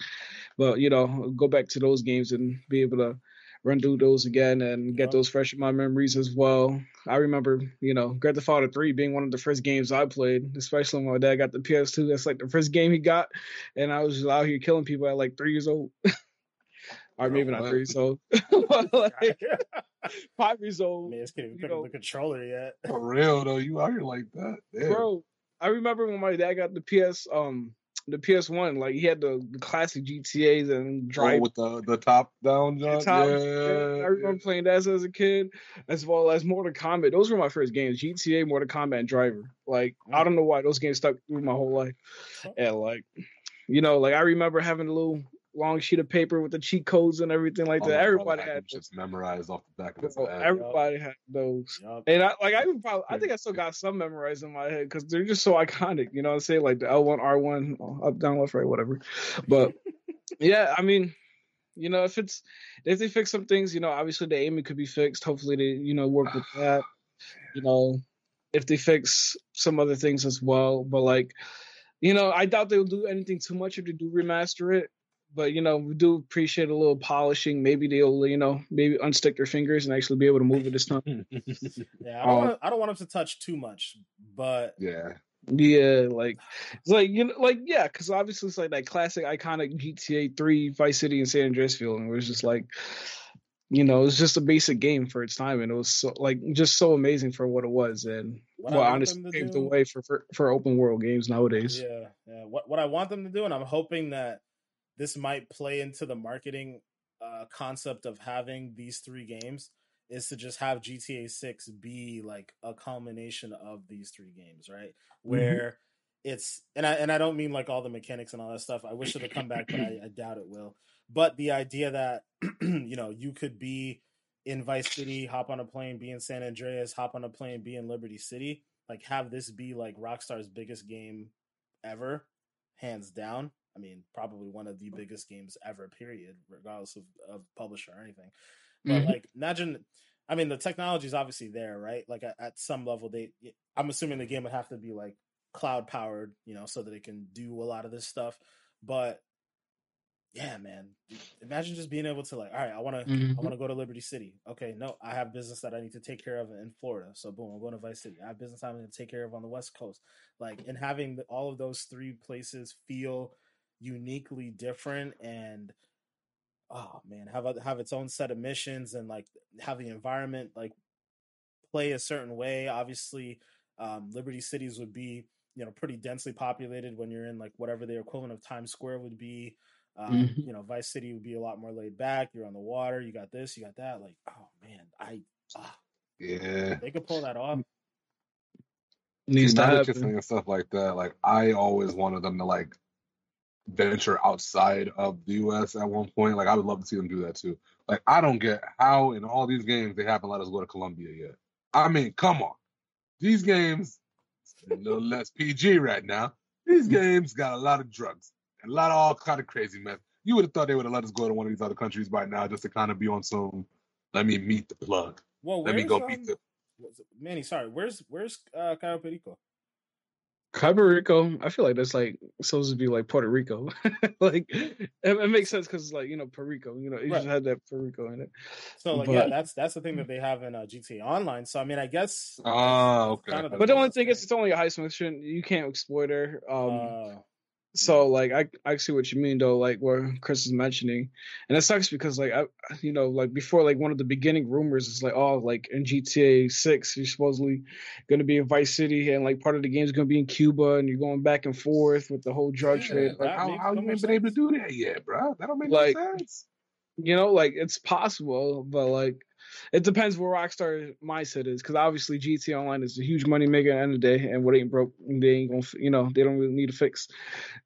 But you know, go back to those games and be able to run through those again and get Yep. those fresh in my memories as well. I remember, you know, Grand Theft Auto 3 being one of the first games I played, especially when my dad got the PS2. That's like the first game he got, and I was just out here killing people at like three years old. or maybe not what? three years old, like five years old. Man, can't even you pick know. up the controller yet. For real though, you out here like that. Damn. Bro, I remember when my dad got the PS, um, the PS1, like he had the, the classic GTA's and Oh, Drive with the the top down jump. top- yeah, I remember playing that as a kid, as well as Mortal Kombat. Those were my first games: GTA, Mortal Kombat, and Driver. Like I don't know why those games stuck through my whole life. And like, you know, like I remember having a little long sheet of paper with the cheat codes and everything like Oh, that. Everybody had had them those. memorized off the back of his head. Everybody had those. Yup. And I like I even probably I think I still got some memorized in my head because they're just so iconic. You know what I'm saying? Like the L one, R one, uh, up, down, left, right, whatever. But yeah, I mean, you know, if it's if they fix some things, you know, obviously the aiming could be fixed. Hopefully they, you know, work with that. You know, if they fix some other things as well. But like, you know, I doubt they'll do anything too much if they do remaster it. But you know, we do appreciate a little polishing. Maybe they'll, you know, maybe unstick their fingers and actually be able to move it this time. yeah, I don't, um, want, I don't want them to touch too much, but yeah, yeah, like it's like you know, like yeah, because obviously it's like that classic iconic GTA Three Vice City and San Andreas feeling, where it's just like, you know, it's just a basic game for its time, and it was so, like just so amazing for what it was, and what well, honestly paved the way for, for for open world games nowadays. Yeah, yeah. What what I want them to do, and I'm hoping that this might play into the marketing uh, concept of having these three games is to just have GTA 6 be like a culmination of these three games, right? Mm-hmm. Where mm-hmm. it's and I and I don't mean like all the mechanics and all that stuff. I wish it would come back, but I, I doubt it will. But the idea that you know you could be in Vice City, hop on a plane, be in San Andreas, hop on a plane, be in Liberty City, like have this be like Rockstar's biggest game ever, hands down. I mean, probably one of the biggest games ever, period, regardless of, of publisher or anything. But mm-hmm. like, imagine, I mean, the technology is obviously there, right? Like at, at, some level, they, I'm assuming the game would have to be like cloud powered, you know, so that it can do a lot of this stuff. But yeah, man, imagine just being able to like, all right, I want to, mm-hmm. I want to go to Liberty City. Okay, no, I have business that I need to take care of in Florida. So boom, I'm going to Vice City. I have business I need to take care of on the West Coast. Like, and having the, all of those three places feel uniquely different and oh man have a, have its own set of missions and like have the environment like play a certain way. Obviously um, liberty cities would be you know pretty densely populated when you're in like whatever the equivalent of times square would be. Um, mm-hmm. you know vice city would be a lot more laid back. You're on the water. You got this. You got that. Like oh man i ah, yeah. they could pull that off. Needs to happen and stuff like that? Like i always wanted them to like venture outside of the US at one point. Like I would love to see them do that too. Like I don't get how in all these games they haven't let us go to Colombia yet. I mean, come on. These games a little less PG right now. These games got a lot of drugs and a lot of all kind of crazy mess. You would have thought they would have let us go to one of these other countries by now just to kind of be on some let me meet the plug. Well, let me go um, meet the Manny, sorry, where's where's uh Cayo Perico? Puerto Rico, I feel like that's like supposed to be like Puerto Rico. like it, it, makes sense because it's like you know Puerto Rico, you know, it right. just had that Puerto Rico in it. So like but, yeah, that's that's the thing that they have in uh, GTA Online. So I mean, I guess. Oh, okay. Kind of but the only thing is, it's only a heist mission. You can't exploit her. Um, uh, so like I I see what you mean though, like where Chris is mentioning, and it sucks because like I you know like before like one of the beginning rumors is like oh like in GTA Six you're supposedly going to be in Vice City and like part of the game is going to be in Cuba and you're going back and forth with the whole drug yeah, trade. Like, how how you been able to do that yet, bro? That don't make like, sense. You know, like it's possible, but like it depends where Rockstar mindset is, because obviously GTA Online is a huge money maker at the end of the day, and what ain't broke, they ain't gonna, you know, they don't really need to fix.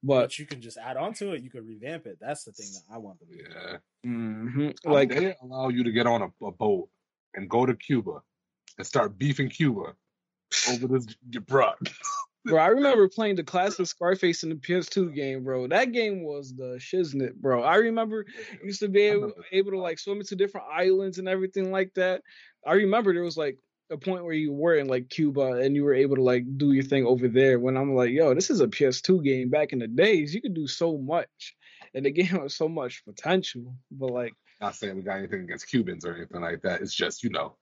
But, but you can just add on to it. You can revamp it. That's the thing that I want to do. Yeah, mm-hmm. like they allow you to get on a, a boat and go to Cuba and start beefing Cuba over this, bro. bro, I remember playing the classic Scarface in the PS2 game, bro. That game was the shiznit, bro. I remember used to be able, able to like swim into different islands and everything like that. I remember there was like a point where you were in like Cuba and you were able to like do your thing over there. When I'm like, yo, this is a PS2 game. Back in the days, you could do so much, and the game has so much potential. But like, not saying we got anything against Cubans or anything like that. It's just you know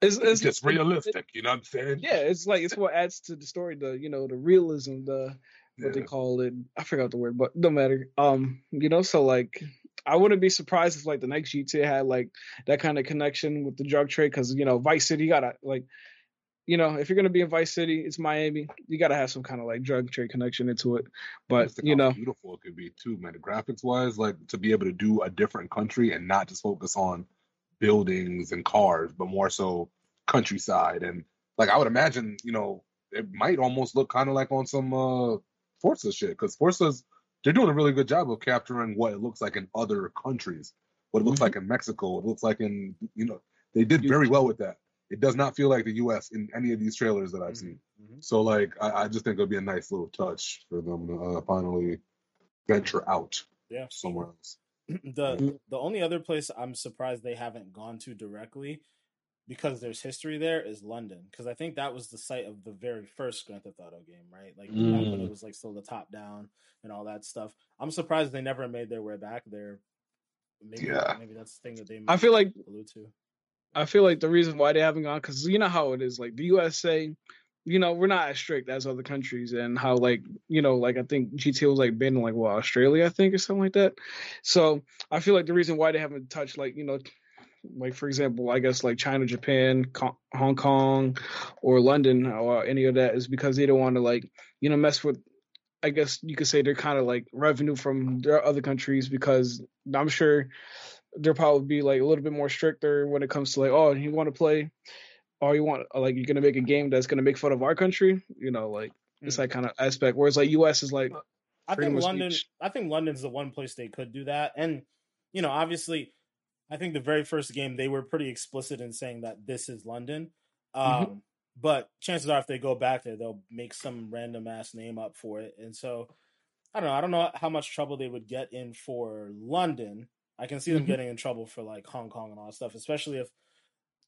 it's, it's just realistic. It, you know what I'm saying? Yeah, it's like it's what adds to the story. The you know the realism, the what yeah. they call it. I forgot the word, but no matter. Um, you know, so like I wouldn't be surprised if like the next GTA had like that kind of connection with the drug trade because you know Vice City you gotta like you know if you're gonna be in Vice City, it's Miami. You gotta have some kind of like drug trade connection into it. But you know, beautiful it could be too, man. Graphics wise, like to be able to do a different country and not just focus on buildings and cars, but more so countryside. And like I would imagine, you know, it might almost look kind of like on some uh Forza shit because Forza's they're doing a really good job of capturing what it looks like in other countries, what it looks mm-hmm. like in Mexico, what it looks like in you know they did very well with that. It does not feel like the U.S. in any of these trailers that I've mm-hmm. seen. Mm-hmm. So like I, I, just think it'll be a nice little touch for them to uh, finally venture out yeah. somewhere else. the the only other place I'm surprised they haven't gone to directly because there's history there is London because I think that was the site of the very first Grand Theft Auto game, right? Like mm. when it was like still the top down and all that stuff. I'm surprised they never made their way back there. Maybe, yeah. maybe that's the thing that they. I feel like allude to. I feel like the reason why they haven't gone because you know how it is. Like the USA, you know, we're not as strict as other countries, and how like you know, like I think GTA was like banned in like well Australia, I think, or something like that. So I feel like the reason why they haven't touched like you know like for example, I guess like China, Japan, Hong Kong, or London, or any of that, is because they don't want to like you know mess with. I guess you could say they're kind of like revenue from their other countries because I'm sure they'll probably be like a little bit more stricter when it comes to like, oh, you want to play, or you want like you're gonna make a game that's gonna make fun of our country, you know, like mm. it's that kind of aspect. Whereas like U.S. is like, I think London, each. I think London's the one place they could do that, and you know, obviously I think the very first game they were pretty explicit in saying that this is London. Mm-hmm. Um, mm-hmm. But chances are, if they go back there, they'll make some random ass name up for it. And so, I don't know. I don't know how much trouble they would get in for London. I can see them mm-hmm. getting in trouble for like Hong Kong and all that stuff, especially if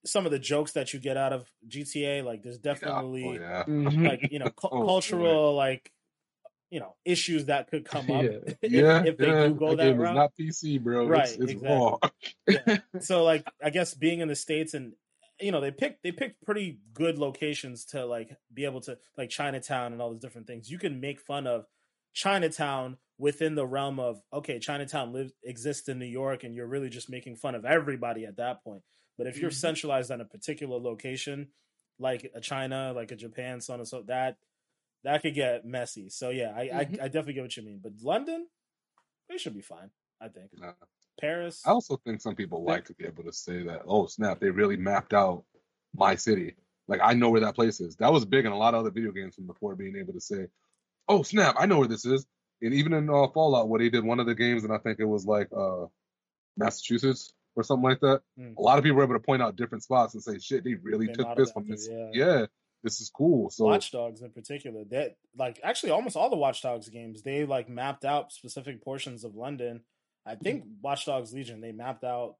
some of the jokes that you get out of GTA, like there's definitely yeah. Oh, yeah. Mm-hmm. like you know cu- oh, cultural boy. like you know issues that could come up yeah. if, yeah, if they do go that, that route. not PC, bro. Right, it's, it's exactly. yeah. So like, I guess being in the states and you know they picked they picked pretty good locations to like be able to like Chinatown and all those different things. You can make fun of Chinatown within the realm of okay, Chinatown lives exists in New York, and you're really just making fun of everybody at that point. But if you're mm-hmm. centralized on a particular location, like a China, like a Japan, so on and so that that could get messy. So yeah, I, mm-hmm. I, I definitely get what you mean. But London, they should be fine. I think. Nah. Paris. I also think some people like to be able to say that. Oh snap! They really mapped out my city. Like I know where that place is. That was big in a lot of other video games from before being able to say, "Oh snap! I know where this is." And even in uh, Fallout, what he did one of the games, and I think it was like uh, Massachusetts or something like that. Mm. A lot of people were able to point out different spots and say, "Shit, they really they took this from this." Yeah. yeah this is cool. So Watch Dogs in particular, that like actually almost all the Watch Dogs games, they like mapped out specific portions of London. I think mm-hmm. Watch Dogs Legion, they mapped out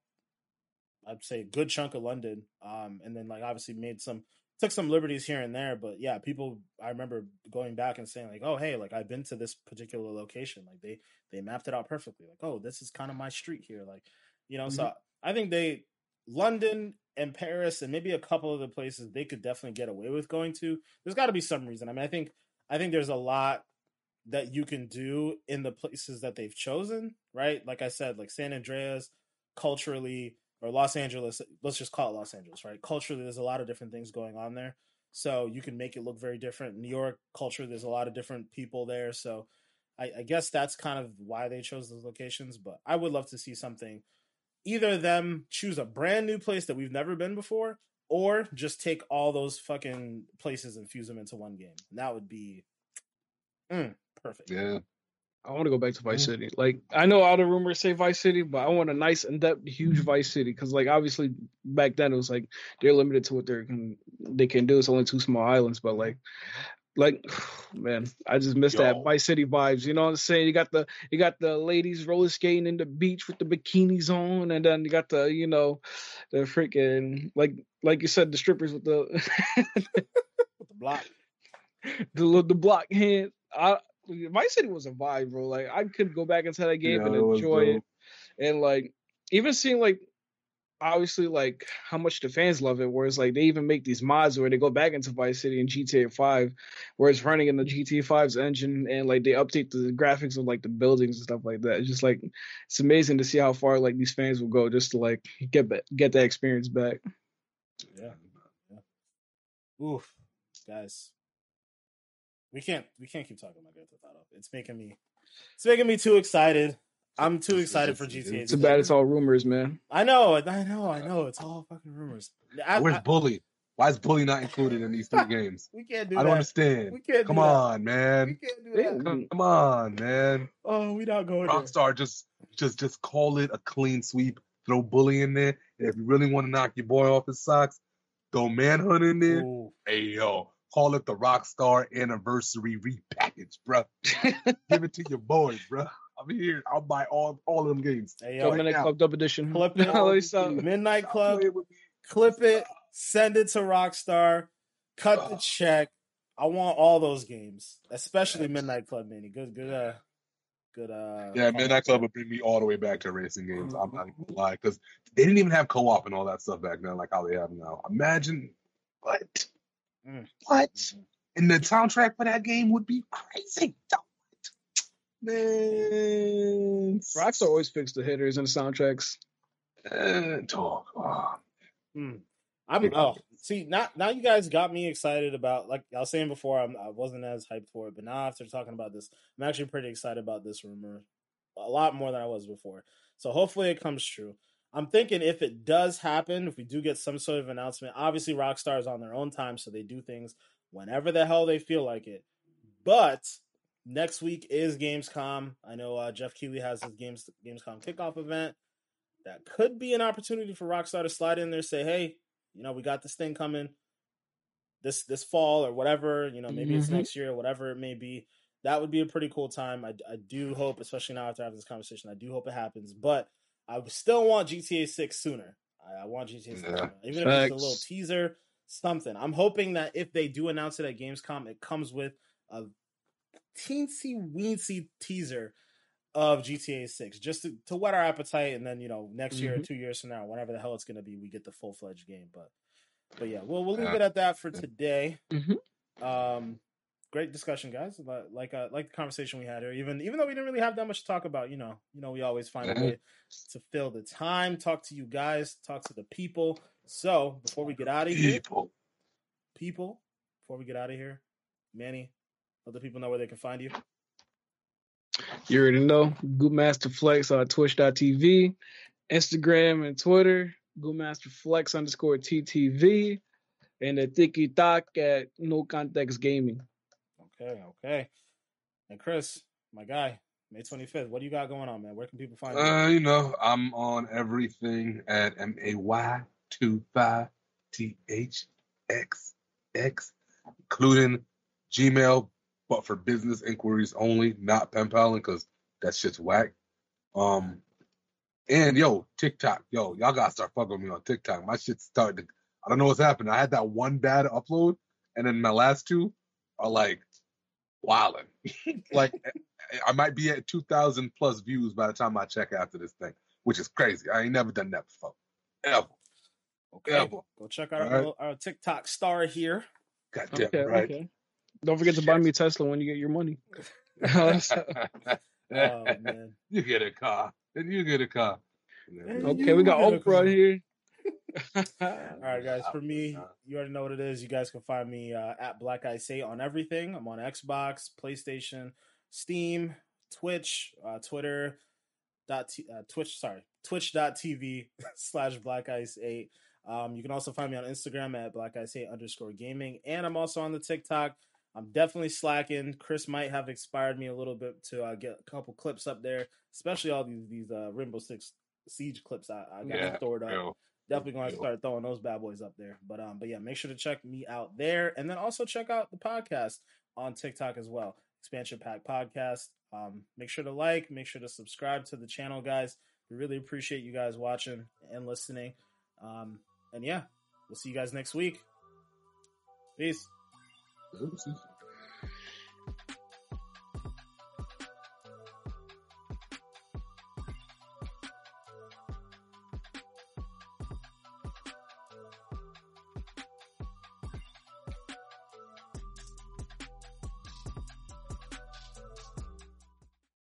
I'd say a good chunk of London. Um and then like obviously made some took some liberties here and there, but yeah, people I remember going back and saying like, "Oh, hey, like I've been to this particular location." Like they they mapped it out perfectly. Like, "Oh, this is kind of my street here." Like, you know, mm-hmm. so I think they London and Paris and maybe a couple of the places they could definitely get away with going to. There's got to be some reason. I mean, I think I think there's a lot that you can do in the places that they've chosen, right? Like I said, like San Andreas culturally or Los Angeles, let's just call it Los Angeles, right? Culturally there's a lot of different things going on there. So you can make it look very different. New York culture, there's a lot of different people there. So I, I guess that's kind of why they chose those locations. But I would love to see something either them choose a brand new place that we've never been before, or just take all those fucking places and fuse them into one game. And that would be mm, perfect. Yeah. I want to go back to Vice City. Like I know all the rumors say Vice City, but I want a nice, in-depth, huge Vice City because, like, obviously back then it was like they're limited to what they can they can do. It's only two small islands, but like like man, I just missed Yo. that Vice City vibes. You know what I'm saying? You got the you got the ladies roller skating in the beach with the bikinis on, and then you got the you know the freaking like like you said the strippers with the with the block the the block hand. I Vice City was a vibe, bro. Like I could go back into that game yeah, and enjoy it, and like even seeing like obviously like how much the fans love it. Whereas like they even make these mods where they go back into Vice City and GTA Five, where it's running in the GTA 5's engine and like they update the graphics of like the buildings and stuff like that. It's just like it's amazing to see how far like these fans will go just to like get get that experience back. Yeah. yeah. Oof, guys. We can't we can't keep talking about Grand Theft Auto. It's making me it's making me too excited. I'm too excited for GTA. Too bad it's all rumors, man. I know, I know, I know. It's all fucking rumors. I, Where's I, Bully? Why is Bully not included in these three games? we can't do. It. I don't understand. We can't. Come on, man. We can't do that. Come, come on, man. Oh, we not going. Rockstar, there. just, just, just call it a clean sweep. Throw Bully in there. And if you really want to knock your boy off his socks, throw Manhunt in there. Ooh. Hey yo, call it the Rockstar Anniversary Repackage, bro. Give it to your boys, bro. I'm here. I'll buy all all of them games. Hey, yo, Midnight Club Dub Edition. Clip it. Midnight Club. Clip it. Send it to Rockstar. Cut the check. I want all those games, especially Midnight Club Mini. Good, good, uh, good. Uh, yeah, Midnight Club would bring me all the way back to racing games. I'm not even gonna lie because they didn't even have co-op and all that stuff back then, like how they have now. Imagine what, Mm. what, and the soundtrack for that game would be crazy. Man, Rockstar always picks the hitters and the soundtracks. Uh, talk. Oh, Hmm. I'm oh see now now you guys got me excited about like I was saying before I'm, I wasn't as hyped for it but now after talking about this I'm actually pretty excited about this rumor a lot more than I was before so hopefully it comes true I'm thinking if it does happen if we do get some sort of announcement obviously Rockstar is on their own time so they do things whenever the hell they feel like it but next week is Gamescom I know uh, Geoff Keighley has his games Gamescom kickoff event that could be an opportunity for Rockstar to slide in there say hey you know, we got this thing coming this this fall or whatever, you know, maybe it's Mhm. next year, whatever it may be. That would be a pretty cool time. I, I do hope, especially now after having this conversation, I do hope it happens. But I still want GTA 6 sooner. I, I want GTA 6 Yeah. sooner. Even if it's a little teaser, something. I'm hoping that if they do announce it at Gamescom, it comes with a teensy weensy teaser of GTA 6 just to, to whet our appetite and then you know next year or Mhm. two years from now whenever the hell it's going to be we get the full-fledged game but but yeah we'll, we'll leave it at that for today Mhm. um great discussion guys Li- like uh, like the conversation we had here even even though we didn't really have that much to talk about you know you know we always find a way to fill the time talk to you guys talk to the people so before we get out of here people. people before we get out of here manny let the people know where they can find you You already know. Goopmaster Flex on Twitch.tv, Instagram and Twitter. Goopmaster Flex underscore TTV, and the Tiki Talk at No Context Gaming. Okay, okay. And Chris, my guy, May 25th. What do you got going on, man? Where can people find you? Uh, you know, I'm on everything at M A Y two five T H X X, including Gmail, but for business inquiries only, not pen paling, because that shit's whack. Um, and yo, TikTok, yo, y'all gotta start fucking with me on TikTok. My shit's starting to, I don't know what's happening. I had that one bad upload, and then my last two are like wilding. like I might be at 2,000 plus views by the time I check after this thing, which is crazy. I ain't never done that before. Ever. Okay, yeah. go check out our, All right. little- our TikTok star here. God damn Okay, right. okay. Don't forget to buy me a Tesla when you get your money. Oh man, you get a car. And you get a car. And okay, we got You get a Oprah here. All right, guys. For me, you already know what it is. You guys can find me uh, at Black Ice Eight on everything. I'm on Xbox, PlayStation, Steam, Twitch, uh, Twitter, dot t- uh, Twitch. Sorry, Twitch.tv slash Black Ice Eight. Um, you can also find me on Instagram at Black Ice Eight underscore Gaming, and I'm also on the TikTok. I'm definitely slacking. Chris might have expired me a little bit to uh, get a couple clips up there, especially all these these uh, Rainbow Six Siege clips I, I got Yeah, stored up yo. definitely going to start throwing those bad boys up there. But um, but yeah, make sure to check me out there, and then also check out the podcast on TikTok as well. Expansion Pack Podcast. Um, make sure to like, make sure to subscribe to the channel, guys. We really appreciate you guys watching and listening. Um, and yeah, we'll see you guys next week. Peace. Claro, sí.